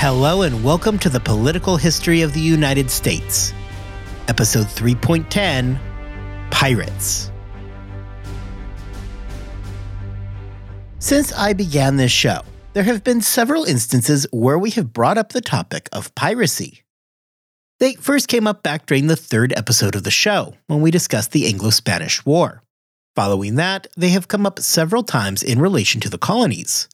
Hello and welcome to the Political History of the United States, Episode 3.10 Pirates. Since I began this show, there have been several instances where we have brought up the topic of piracy. They first came up back during the third episode of the show, when we discussed the Anglo Spanish War. Following that, they have come up several times in relation to the colonies.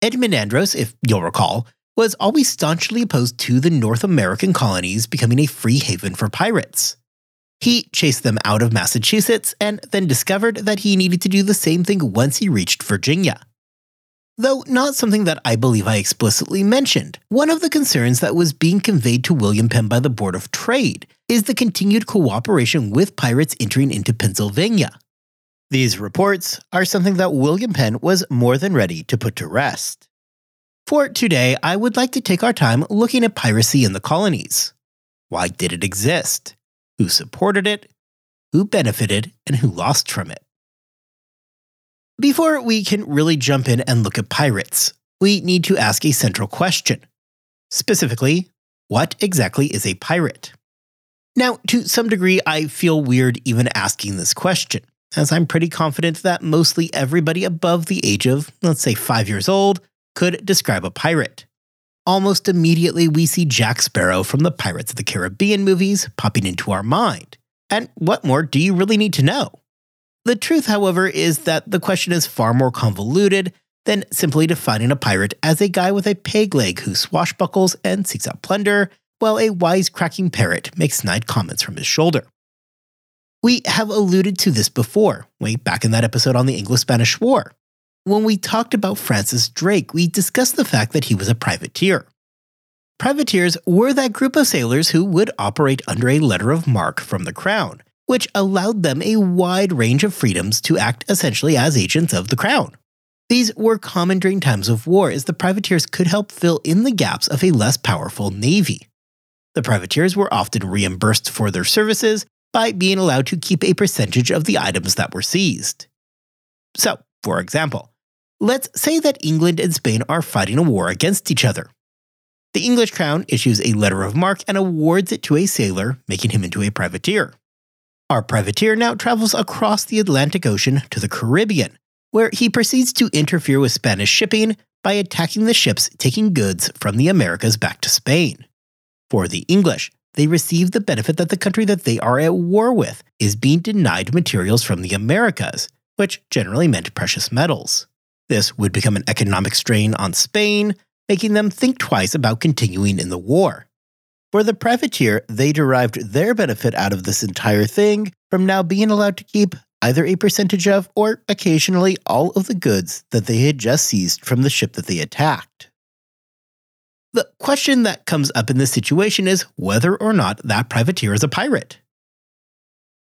Edmund Andros, if you'll recall, was always staunchly opposed to the North American colonies becoming a free haven for pirates. He chased them out of Massachusetts and then discovered that he needed to do the same thing once he reached Virginia. Though not something that I believe I explicitly mentioned, one of the concerns that was being conveyed to William Penn by the Board of Trade is the continued cooperation with pirates entering into Pennsylvania. These reports are something that William Penn was more than ready to put to rest. For today, I would like to take our time looking at piracy in the colonies. Why did it exist? Who supported it? Who benefited and who lost from it? Before we can really jump in and look at pirates, we need to ask a central question. Specifically, what exactly is a pirate? Now, to some degree, I feel weird even asking this question, as I'm pretty confident that mostly everybody above the age of, let's say, five years old could describe a pirate. Almost immediately, we see Jack Sparrow from the Pirates of the Caribbean movies popping into our mind. And what more do you really need to know? The truth, however, is that the question is far more convoluted than simply defining a pirate as a guy with a peg leg who swashbuckles and seeks out plunder, while a wisecracking parrot makes snide comments from his shoulder. We have alluded to this before, way back in that episode on the Anglo Spanish War. When we talked about Francis Drake, we discussed the fact that he was a privateer. Privateers were that group of sailors who would operate under a letter of marque from the crown, which allowed them a wide range of freedoms to act essentially as agents of the crown. These were common during times of war, as the privateers could help fill in the gaps of a less powerful navy. The privateers were often reimbursed for their services by being allowed to keep a percentage of the items that were seized. So, for example, let's say that England and Spain are fighting a war against each other. The English crown issues a letter of marque and awards it to a sailor, making him into a privateer. Our privateer now travels across the Atlantic Ocean to the Caribbean, where he proceeds to interfere with Spanish shipping by attacking the ships taking goods from the Americas back to Spain. For the English, they receive the benefit that the country that they are at war with is being denied materials from the Americas, which generally meant precious metals. This would become an economic strain on Spain, making them think twice about continuing in the war. For the privateer, they derived their benefit out of this entire thing from now being allowed to keep either a percentage of or occasionally all of the goods that they had just seized from the ship that they attacked. The question that comes up in this situation is whether or not that privateer is a pirate.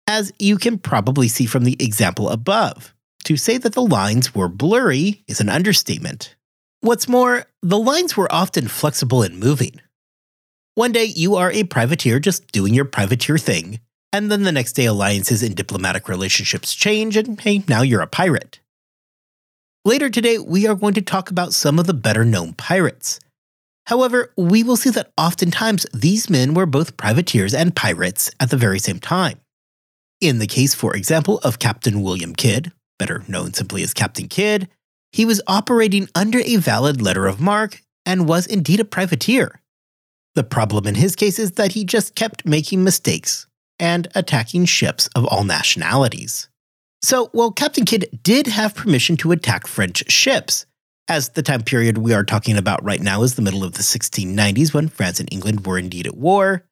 As you can probably see from the example above, to say that the lines were blurry is an understatement. What's more, the lines were often flexible and moving. One day you are a privateer just doing your privateer thing, and then the next day alliances and diplomatic relationships change, and hey, now you're a pirate. Later today, we are going to talk about some of the better known pirates. However, we will see that oftentimes these men were both privateers and pirates at the very same time. In the case, for example, of Captain William Kidd, better known simply as Captain Kidd, he was operating under a valid letter of marque and was indeed a privateer. The problem in his case is that he just kept making mistakes and attacking ships of all nationalities. So, while Captain Kidd did have permission to attack French ships, as the time period we are talking about right now is the middle of the 1690s when France and England were indeed at war,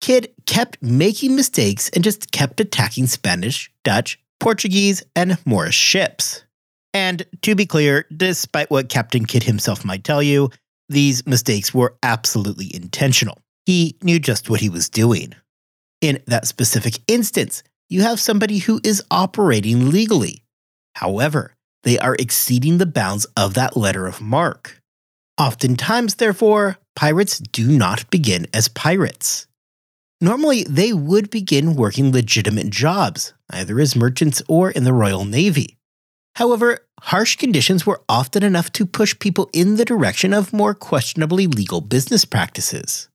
Kidd kept making mistakes and just kept attacking Spanish, Dutch, Portuguese, and Moorish ships. And to be clear, despite what Captain Kidd himself might tell you, these mistakes were absolutely intentional. He knew just what he was doing. In that specific instance, you have somebody who is operating legally. However, they are exceeding the bounds of that letter of marque. Oftentimes, therefore, pirates do not begin as pirates. Normally, they would begin working legitimate jobs, either as merchants or in the Royal Navy. However, harsh conditions were often enough to push people in the direction of more questionably legal business practices.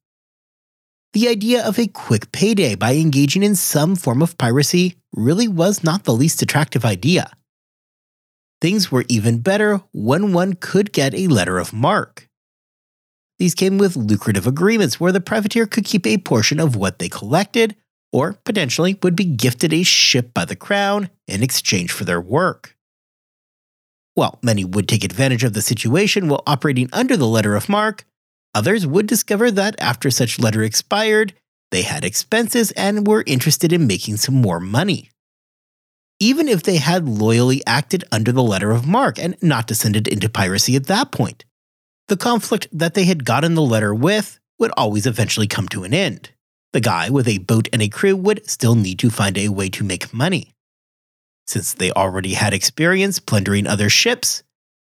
The idea of a quick payday by engaging in some form of piracy really was not the least attractive idea. Things were even better when one could get a letter of marque. These came with lucrative agreements where the privateer could keep a portion of what they collected, or potentially would be gifted a ship by the crown in exchange for their work. While many would take advantage of the situation while operating under the letter of marque, others would discover that after such letter expired, they had expenses and were interested in making some more money. Even if they had loyally acted under the letter of marque and not descended into piracy at that point, the conflict that they had gotten the letter with would always eventually come to an end. The guy with a boat and a crew would still need to find a way to make money. Since they already had experience plundering other ships,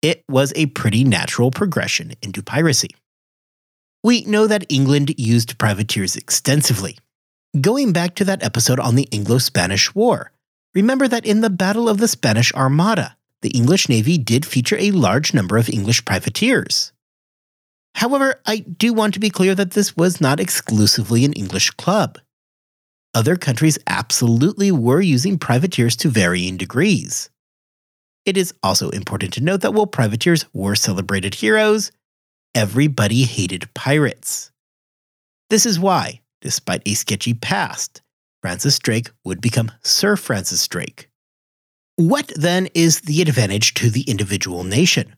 it was a pretty natural progression into piracy. We know that England used privateers extensively. Going back to that episode on the Anglo Spanish War, remember that in the Battle of the Spanish Armada, the English Navy did feature a large number of English privateers. However, I do want to be clear that this was not exclusively an English club. Other countries absolutely were using privateers to varying degrees. It is also important to note that while privateers were celebrated heroes, everybody hated pirates. This is why, despite a sketchy past, Francis Drake would become Sir Francis Drake. What then is the advantage to the individual nation?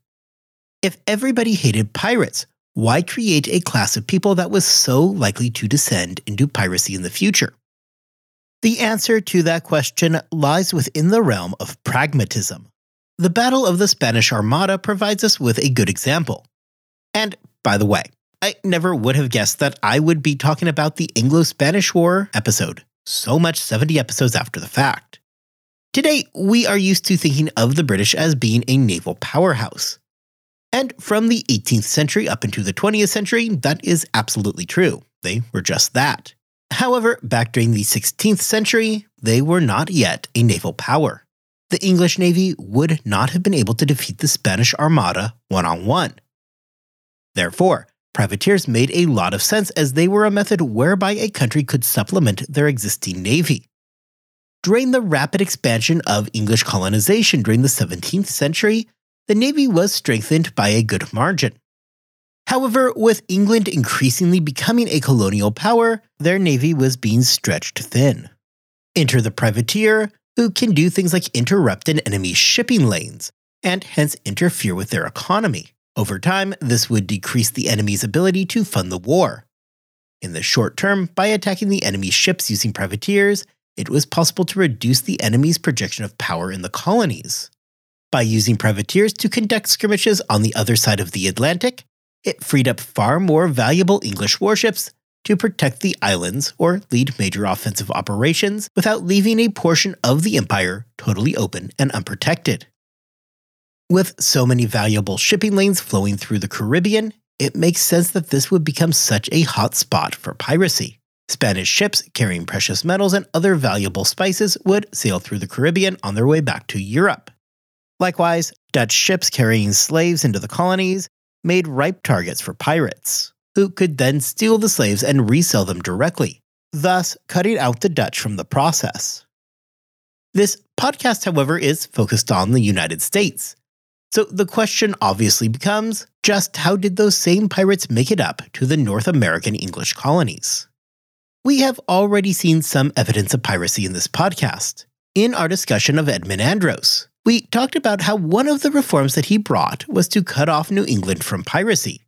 If everybody hated pirates, why create a class of people that was so likely to descend into piracy in the future? The answer to that question lies within the realm of pragmatism. The Battle of the Spanish Armada provides us with a good example. And by the way, I never would have guessed that I would be talking about the Anglo Spanish War episode, so much 70 episodes after the fact. Today, we are used to thinking of the British as being a naval powerhouse. And from the 18th century up into the 20th century, that is absolutely true. They were just that. However, back during the 16th century, they were not yet a naval power. The English Navy would not have been able to defeat the Spanish Armada one on one. Therefore, privateers made a lot of sense as they were a method whereby a country could supplement their existing navy. During the rapid expansion of English colonization during the 17th century, the navy was strengthened by a good margin. However, with England increasingly becoming a colonial power, their navy was being stretched thin. Enter the privateer, who can do things like interrupt an enemy's shipping lanes, and hence interfere with their economy. Over time, this would decrease the enemy's ability to fund the war. In the short term, by attacking the enemy's ships using privateers, it was possible to reduce the enemy's projection of power in the colonies. By using privateers to conduct skirmishes on the other side of the Atlantic, it freed up far more valuable English warships to protect the islands or lead major offensive operations without leaving a portion of the empire totally open and unprotected. With so many valuable shipping lanes flowing through the Caribbean, it makes sense that this would become such a hot spot for piracy. Spanish ships carrying precious metals and other valuable spices would sail through the Caribbean on their way back to Europe. Likewise, Dutch ships carrying slaves into the colonies made ripe targets for pirates, who could then steal the slaves and resell them directly, thus cutting out the Dutch from the process. This podcast, however, is focused on the United States. So the question obviously becomes just how did those same pirates make it up to the North American English colonies? We have already seen some evidence of piracy in this podcast. In our discussion of Edmund Andros, we talked about how one of the reforms that he brought was to cut off New England from piracy.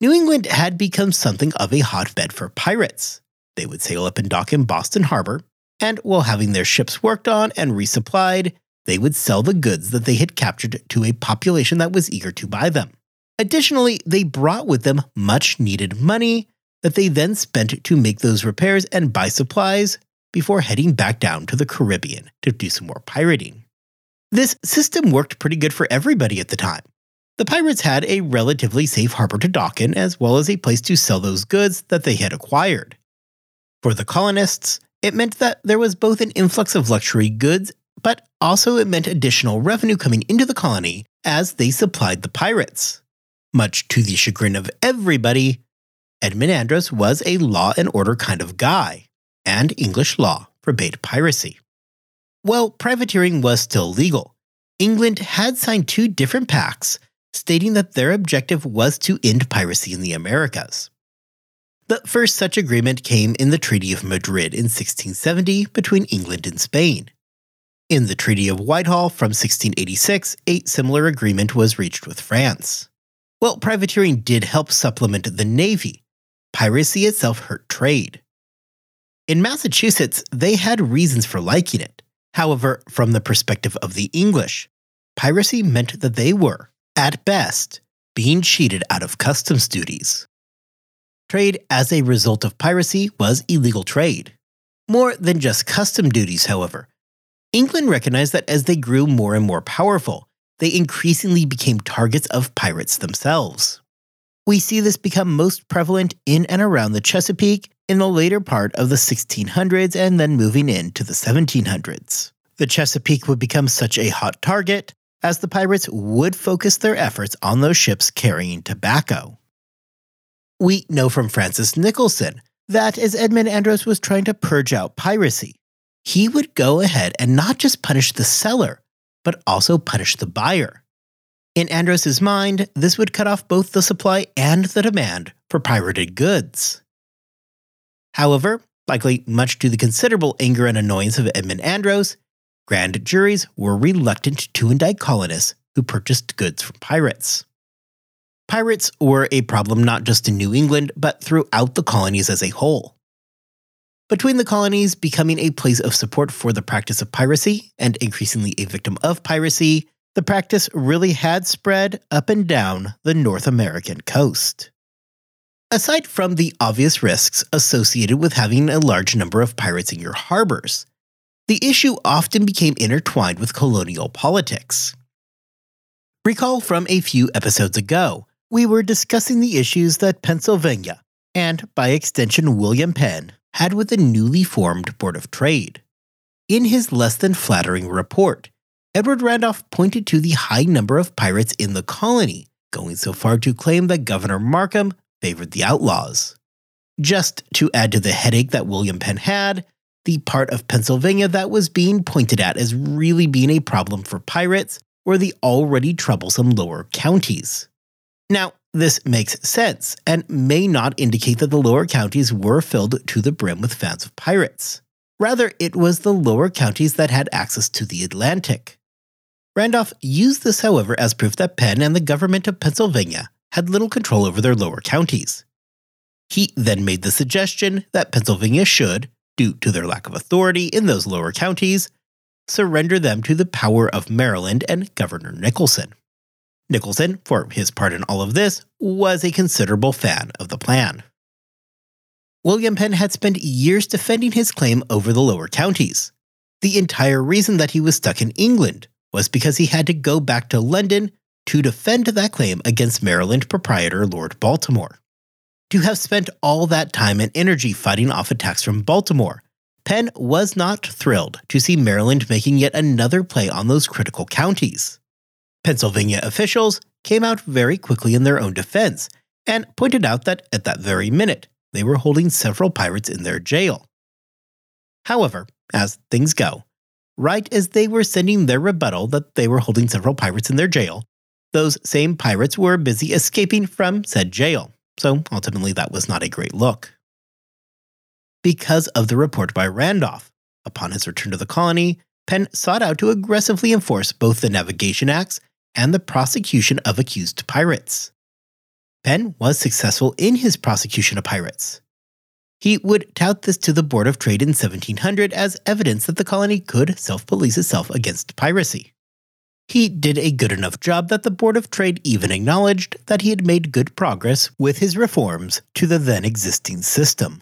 New England had become something of a hotbed for pirates. They would sail up and dock in Boston Harbor, and while having their ships worked on and resupplied, they would sell the goods that they had captured to a population that was eager to buy them. Additionally, they brought with them much needed money that they then spent to make those repairs and buy supplies before heading back down to the Caribbean to do some more pirating. This system worked pretty good for everybody at the time. The pirates had a relatively safe harbor to dock in, as well as a place to sell those goods that they had acquired. For the colonists, it meant that there was both an influx of luxury goods but also it meant additional revenue coming into the colony as they supplied the pirates. Much to the chagrin of everybody, Edmund Andros was a law and order kind of guy, and English law forbade piracy. While privateering was still legal, England had signed two different pacts stating that their objective was to end piracy in the Americas. The first such agreement came in the Treaty of Madrid in 1670 between England and Spain. In the Treaty of Whitehall from 1686, a similar agreement was reached with France. While privateering did help supplement the Navy, piracy itself hurt trade. In Massachusetts, they had reasons for liking it. However, from the perspective of the English, piracy meant that they were, at best, being cheated out of customs duties. Trade as a result of piracy was illegal trade. More than just custom duties, however. England recognized that as they grew more and more powerful, they increasingly became targets of pirates themselves. We see this become most prevalent in and around the Chesapeake in the later part of the 1600s and then moving into the 1700s. The Chesapeake would become such a hot target as the pirates would focus their efforts on those ships carrying tobacco. We know from Francis Nicholson that as Edmund Andros was trying to purge out piracy, he would go ahead and not just punish the seller, but also punish the buyer. In Andros's mind, this would cut off both the supply and the demand for pirated goods. However, likely much to the considerable anger and annoyance of Edmund Andros, grand juries were reluctant to indict colonists who purchased goods from pirates. Pirates were a problem not just in New England, but throughout the colonies as a whole. Between the colonies becoming a place of support for the practice of piracy and increasingly a victim of piracy, the practice really had spread up and down the North American coast. Aside from the obvious risks associated with having a large number of pirates in your harbors, the issue often became intertwined with colonial politics. Recall from a few episodes ago, we were discussing the issues that Pennsylvania, and by extension William Penn, had with the newly formed Board of Trade. In his less than flattering report, Edward Randolph pointed to the high number of pirates in the colony, going so far to claim that Governor Markham favored the outlaws. Just to add to the headache that William Penn had, the part of Pennsylvania that was being pointed at as really being a problem for pirates were the already troublesome lower counties. Now, this makes sense and may not indicate that the lower counties were filled to the brim with fans of pirates. Rather, it was the lower counties that had access to the Atlantic. Randolph used this, however, as proof that Penn and the government of Pennsylvania had little control over their lower counties. He then made the suggestion that Pennsylvania should, due to their lack of authority in those lower counties, surrender them to the power of Maryland and Governor Nicholson. Nicholson, for his part in all of this, was a considerable fan of the plan. William Penn had spent years defending his claim over the lower counties. The entire reason that he was stuck in England was because he had to go back to London to defend that claim against Maryland proprietor Lord Baltimore. To have spent all that time and energy fighting off attacks from Baltimore, Penn was not thrilled to see Maryland making yet another play on those critical counties. Pennsylvania officials came out very quickly in their own defense and pointed out that at that very minute, they were holding several pirates in their jail. However, as things go, right as they were sending their rebuttal that they were holding several pirates in their jail, those same pirates were busy escaping from said jail, so ultimately that was not a great look. Because of the report by Randolph, upon his return to the colony, Penn sought out to aggressively enforce both the Navigation Acts and the prosecution of accused pirates. Penn was successful in his prosecution of pirates. He would tout this to the Board of Trade in 1700 as evidence that the colony could self police itself against piracy. He did a good enough job that the Board of Trade even acknowledged that he had made good progress with his reforms to the then existing system.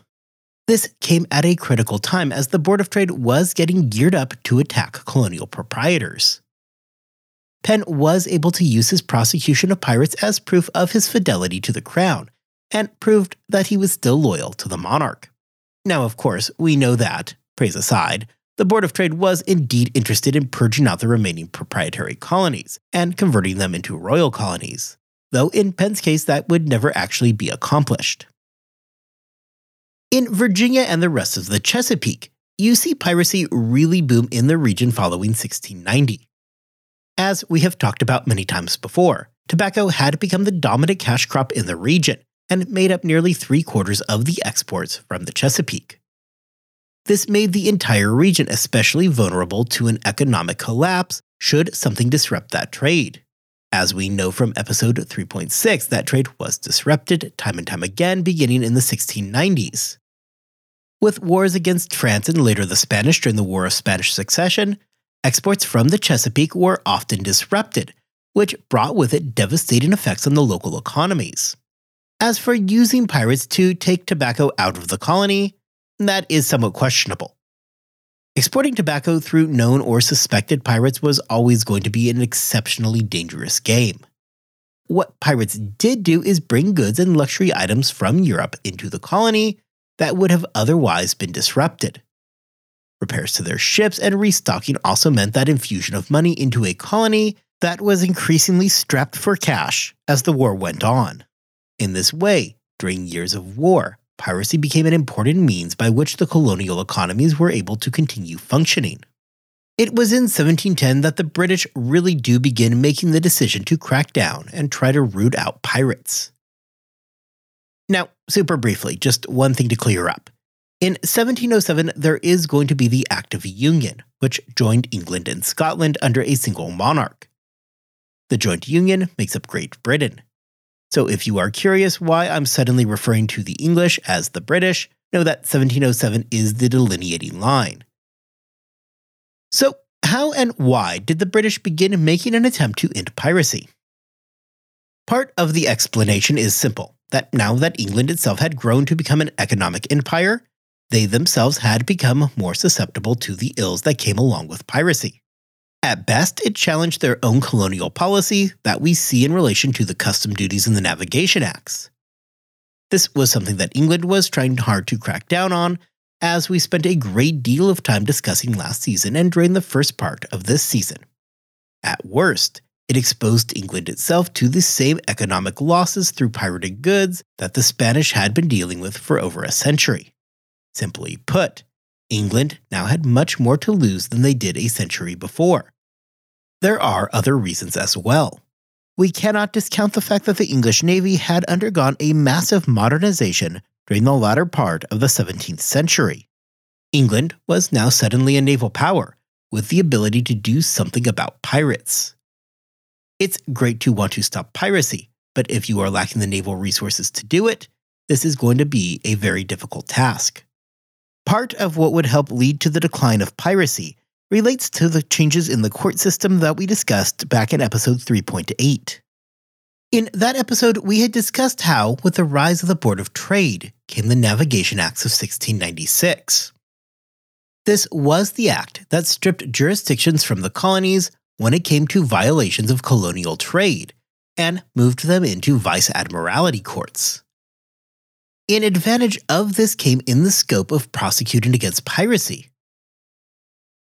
This came at a critical time as the Board of Trade was getting geared up to attack colonial proprietors. Penn was able to use his prosecution of pirates as proof of his fidelity to the crown, and proved that he was still loyal to the monarch. Now, of course, we know that, praise aside, the Board of Trade was indeed interested in purging out the remaining proprietary colonies and converting them into royal colonies, though in Penn's case that would never actually be accomplished. In Virginia and the rest of the Chesapeake, you see piracy really boom in the region following 1690. As we have talked about many times before, tobacco had become the dominant cash crop in the region and made up nearly three quarters of the exports from the Chesapeake. This made the entire region especially vulnerable to an economic collapse should something disrupt that trade. As we know from episode 3.6, that trade was disrupted time and time again beginning in the 1690s. With wars against France and later the Spanish during the War of Spanish Succession, exports from the Chesapeake were often disrupted, which brought with it devastating effects on the local economies. As for using pirates to take tobacco out of the colony, that is somewhat questionable. Exporting tobacco through known or suspected pirates was always going to be an exceptionally dangerous game. What pirates did do is bring goods and luxury items from Europe into the colony that would have otherwise been disrupted. Repairs to their ships and restocking also meant that infusion of money into a colony that was increasingly strapped for cash as the war went on. In this way, during years of war, piracy became an important means by which the colonial economies were able to continue functioning. It was in 1710 that the British really do begin making the decision to crack down and try to root out pirates. Now, super briefly, just one thing to clear up. In 1707, there is going to be the Act of Union, which joined England and Scotland under a single monarch. The joint union makes up Great Britain. So if you are curious why I'm suddenly referring to the English as the British, know that 1707 is the delineating line. So, how and why did the British begin making an attempt to end piracy? Part of the explanation is simple that now that England itself had grown to become an economic empire, they themselves had become more susceptible to the ills that came along with piracy. At best, it challenged their own colonial policy that we see in relation to the custom duties and the navigation acts. This was something that England was trying hard to crack down on, as we spent a great deal of time discussing last season and during the first part of this season. At worst, it exposed England itself to the same economic losses through pirated goods that the Spanish had been dealing with for over a century. Simply put, England now had much more to lose than they did a century before. There are other reasons as well. We cannot discount the fact that the English Navy had undergone a massive modernization during the latter part of the 17th century. England was now suddenly a naval power with the ability to do something about pirates. It's great to want to stop piracy, but if you are lacking the naval resources to do it, this is going to be a very difficult task. Part of what would help lead to the decline of piracy relates to the changes in the court system that we discussed back in episode 3.8. In that episode, we had discussed how, with the rise of the Board of Trade, came the Navigation Acts of 1696. This was the act that stripped jurisdictions from the colonies when it came to violations of colonial trade and moved them into vice admiralty courts. An advantage of this came in the scope of prosecuting against piracy.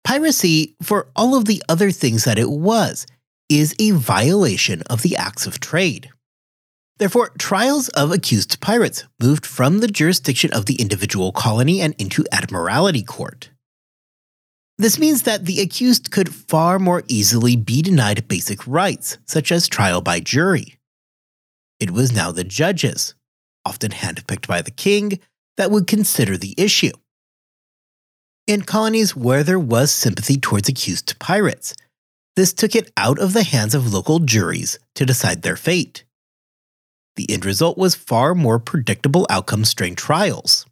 Piracy, for all of the other things that it was, is a violation of the Acts of Trade. Therefore, trials of accused pirates moved from the jurisdiction of the individual colony and into Admiralty Court. This means that the accused could far more easily be denied basic rights, such as trial by jury. It was now the judges, often handpicked by the king, that would consider the issue. In colonies where there was sympathy towards accused pirates, this took it out of the hands of local juries to decide their fate. The end result was far more predictable outcomes during trials.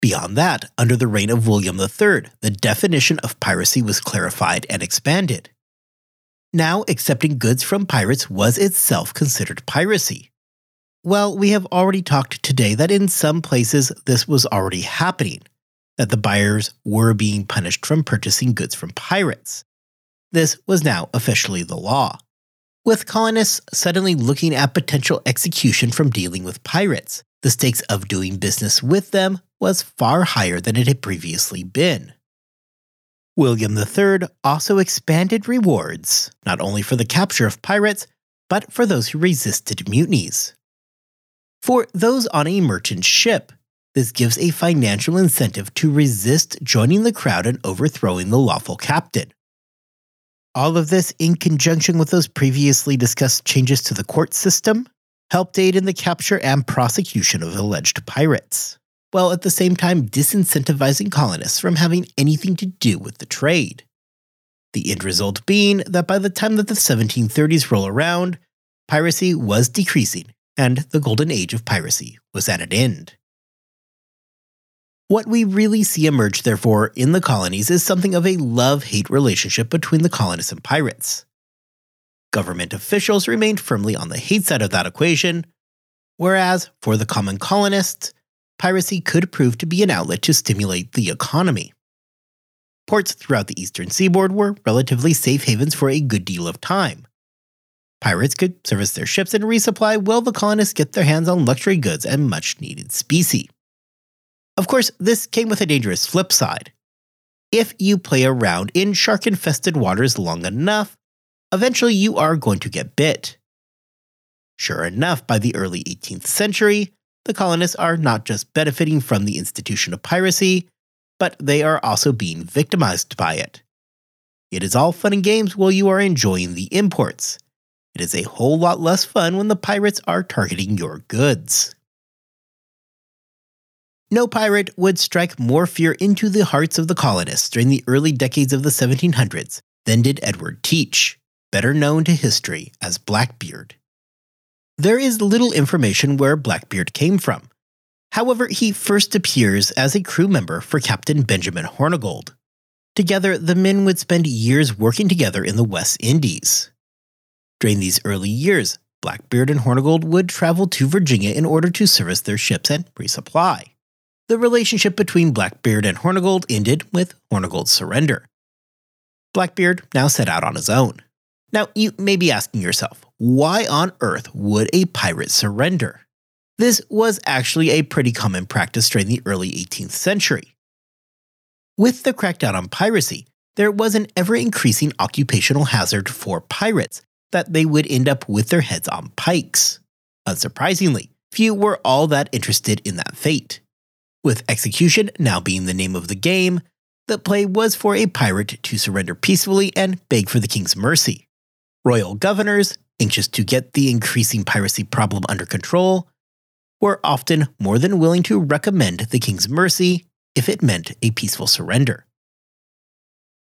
Beyond that, under the reign of William III, the definition of piracy was clarified and expanded. Now, accepting goods from pirates was itself considered piracy. Well, we have already talked today that in some places this was already happening, that the buyers were being punished from purchasing goods from pirates. This was now officially the law. With colonists suddenly looking at potential execution from dealing with pirates, the stakes of doing business with them was far higher than it had previously been. William III also expanded rewards, not only for the capture of pirates, but for those who resisted mutinies. For those on a merchant ship, this gives a financial incentive to resist joining the crowd and overthrowing the lawful captain. All of this, in conjunction with those previously discussed changes to the court system, helped aid in the capture and prosecution of alleged pirates, while at the same time disincentivizing colonists from having anything to do with the trade. The end result being that by the time that the 1730s roll around, piracy was decreasing and the golden age of piracy was at an end. What we really see emerge, therefore, in the colonies is something of a love hate relationship between the colonists and pirates. Government officials remained firmly on the hate side of that equation, whereas for the common colonists, piracy could prove to be an outlet to stimulate the economy. Ports throughout the eastern seaboard were relatively safe havens for a good deal of time. Pirates could service their ships and resupply while the colonists get their hands on luxury goods and much needed specie. Of course, this came with a dangerous flip side. If you play around in shark infested waters long enough, eventually you are going to get bit. Sure enough, by the early 18th century, the colonists are not just benefiting from the institution of piracy, but they are also being victimized by it. It is all fun and games while you are enjoying the imports. It is a whole lot less fun when the pirates are targeting your goods. No pirate would strike more fear into the hearts of the colonists during the early decades of the 1700s than did Edward Teach, better known to history as Blackbeard. There is little information where Blackbeard came from. However, he first appears as a crew member for Captain Benjamin Hornigold. Together, the men would spend years working together in the West Indies. During these early years, Blackbeard and Hornigold would travel to Virginia in order to service their ships and resupply the relationship between Blackbeard and Hornigold ended with Hornigold's surrender. Blackbeard now set out on his own. Now, you may be asking yourself, why on earth would a pirate surrender? This was actually a pretty common practice during the early 18th century. With the crackdown on piracy, there was an ever increasing occupational hazard for pirates that they would end up with their heads on pikes. Unsurprisingly, few were all that interested in that fate. With execution now being the name of the game, the play was for a pirate to surrender peacefully and beg for the king's mercy. Royal governors, anxious to get the increasing piracy problem under control, were often more than willing to recommend the king's mercy if it meant a peaceful surrender.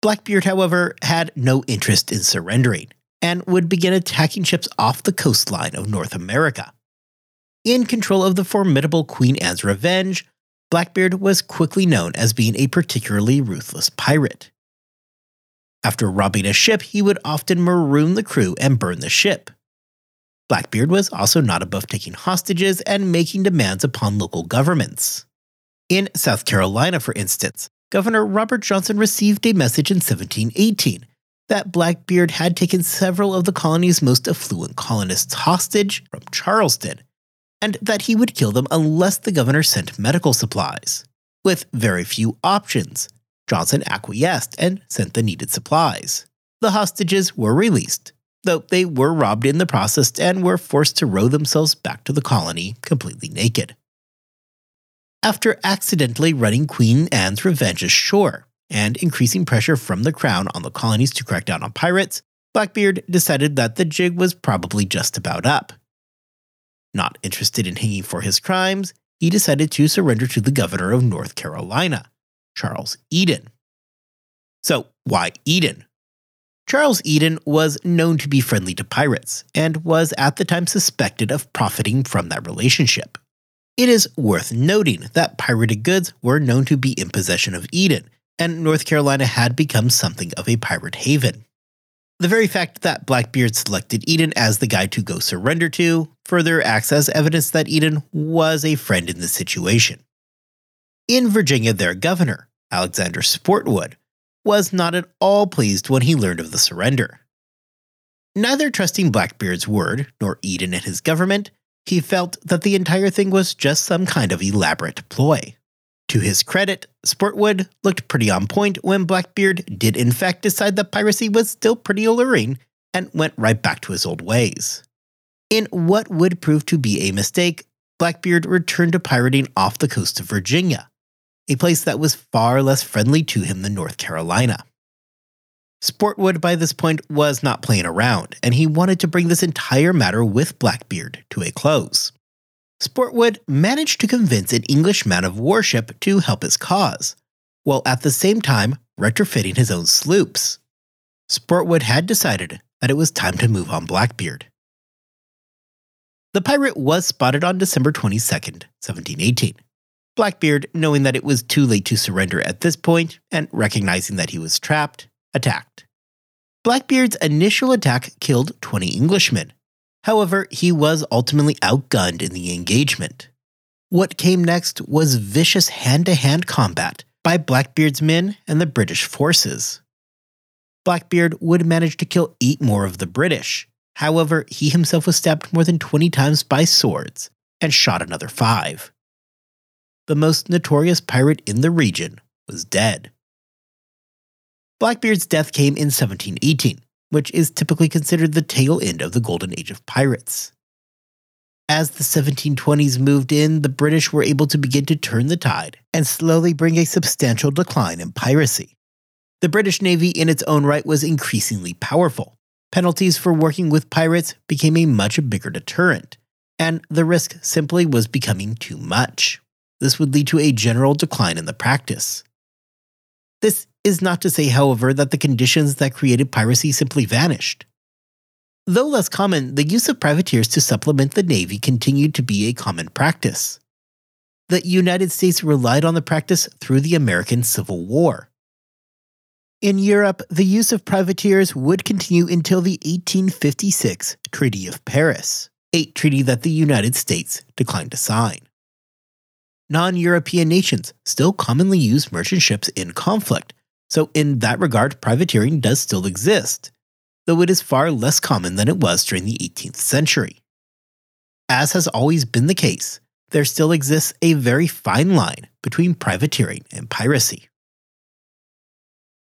Blackbeard, however, had no interest in surrendering and would begin attacking ships off the coastline of North America. In control of the formidable Queen Anne's Revenge, Blackbeard was quickly known as being a particularly ruthless pirate. After robbing a ship, he would often maroon the crew and burn the ship. Blackbeard was also not above taking hostages and making demands upon local governments. In South Carolina, for instance, Governor Robert Johnson received a message in 1718 that Blackbeard had taken several of the colony's most affluent colonists hostage from Charleston and that he would kill them unless the governor sent medical supplies. With very few options, Johnson acquiesced and sent the needed supplies. The hostages were released, though they were robbed in the process and were forced to row themselves back to the colony completely naked. After accidentally running Queen Anne's revenge ashore and increasing pressure from the crown on the colonies to crack down on pirates, Blackbeard decided that the jig was probably just about up not interested in hanging for his crimes, he decided to surrender to the governor of North Carolina, Charles Eden. So, why Eden? Charles Eden was known to be friendly to pirates and was at the time suspected of profiting from that relationship. It is worth noting that pirated goods were known to be in possession of Eden, and North Carolina had become something of a pirate haven. The very fact that Blackbeard selected Eden as the guy to go surrender to further acts as evidence that Eden was a friend in the situation. In Virginia, their governor, Alexander Spotswood, was not at all pleased when he learned of the surrender. Neither trusting Blackbeard's word nor Eden and his government, he felt that the entire thing was just some kind of elaborate ploy. To his credit, Spotswood looked pretty on point when Blackbeard did in fact decide that piracy was still pretty alluring and went right back to his old ways. In what would prove to be a mistake, Blackbeard returned to pirating off the coast of Virginia, a place that was far less friendly to him than North Carolina. Spotswood by this point was not playing around, and he wanted to bring this entire matter with Blackbeard to a close. Spotswood managed to convince an English man of warship to help his cause, while at the same time retrofitting his own sloops. Spotswood had decided that it was time to move on Blackbeard. The pirate was spotted on December 22, 1718. Blackbeard, knowing that it was too late to surrender at this point and recognizing that he was trapped, attacked. Blackbeard's initial attack killed 20 Englishmen. However, he was ultimately outgunned in the engagement. What came next was vicious hand to hand combat by Blackbeard's men and the British forces. Blackbeard would manage to kill eight more of the British. However, he himself was stabbed more than 20 times by swords and shot another five. The most notorious pirate in the region was dead. Blackbeard's death came in 1718, which is typically considered the tail end of the golden age of pirates. As the 1720s moved in, the British were able to begin to turn the tide and slowly bring a substantial decline in piracy. The British Navy, in its own right, was increasingly powerful. Penalties for working with pirates became a much bigger deterrent, and the risk simply was becoming too much. This would lead to a general decline in the practice. This is not to say, however, that the conditions that created piracy simply vanished. Though less common, the use of privateers to supplement the Navy continued to be a common practice. The United States relied on the practice through the American Civil War. In Europe, the use of privateers would continue until the 1856 Treaty of Paris, a treaty that the United States declined to sign. Non European nations still commonly use merchant ships in conflict, so, in that regard, privateering does still exist, though it is far less common than it was during the 18th century. As has always been the case, there still exists a very fine line between privateering and piracy.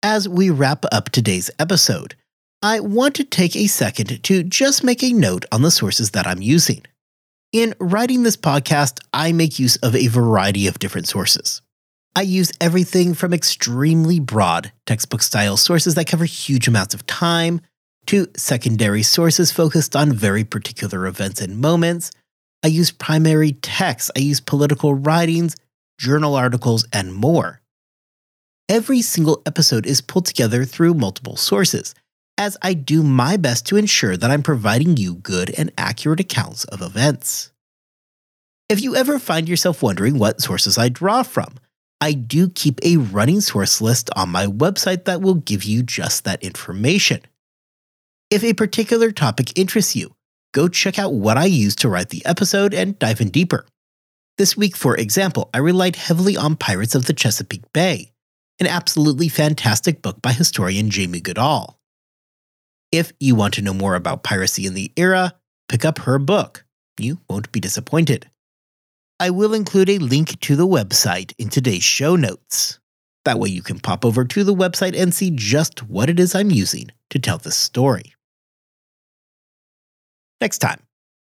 As we wrap up today's episode, I want to take a second to just make a note on the sources that I'm using. In writing this podcast, I make use of a variety of different sources. I use everything from extremely broad textbook style sources that cover huge amounts of time to secondary sources focused on very particular events and moments. I use primary texts, I use political writings, journal articles, and more. Every single episode is pulled together through multiple sources, as I do my best to ensure that I'm providing you good and accurate accounts of events. If you ever find yourself wondering what sources I draw from, I do keep a running source list on my website that will give you just that information. If a particular topic interests you, go check out what I use to write the episode and dive in deeper. This week, for example, I relied heavily on Pirates of the Chesapeake Bay, an absolutely fantastic book by historian Jamie Goodall. If you want to know more about piracy in the era, pick up her book. You won't be disappointed. I will include a link to the website in today's show notes. That way you can pop over to the website and see just what it is I'm using to tell this story. Next time,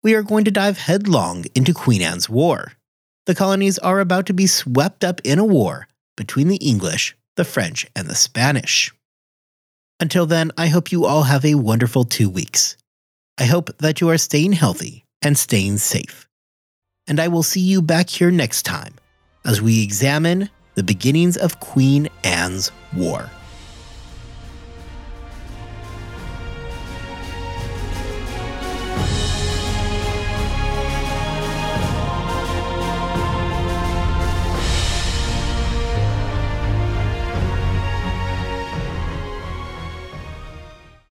we are going to dive headlong into Queen Anne's War. The colonies are about to be swept up in a war between the English, the French, and the Spanish. Until then, I hope you all have a wonderful two weeks. I hope that you are staying healthy and staying safe and I will see you back here next time as we examine the beginnings of Queen Anne's War.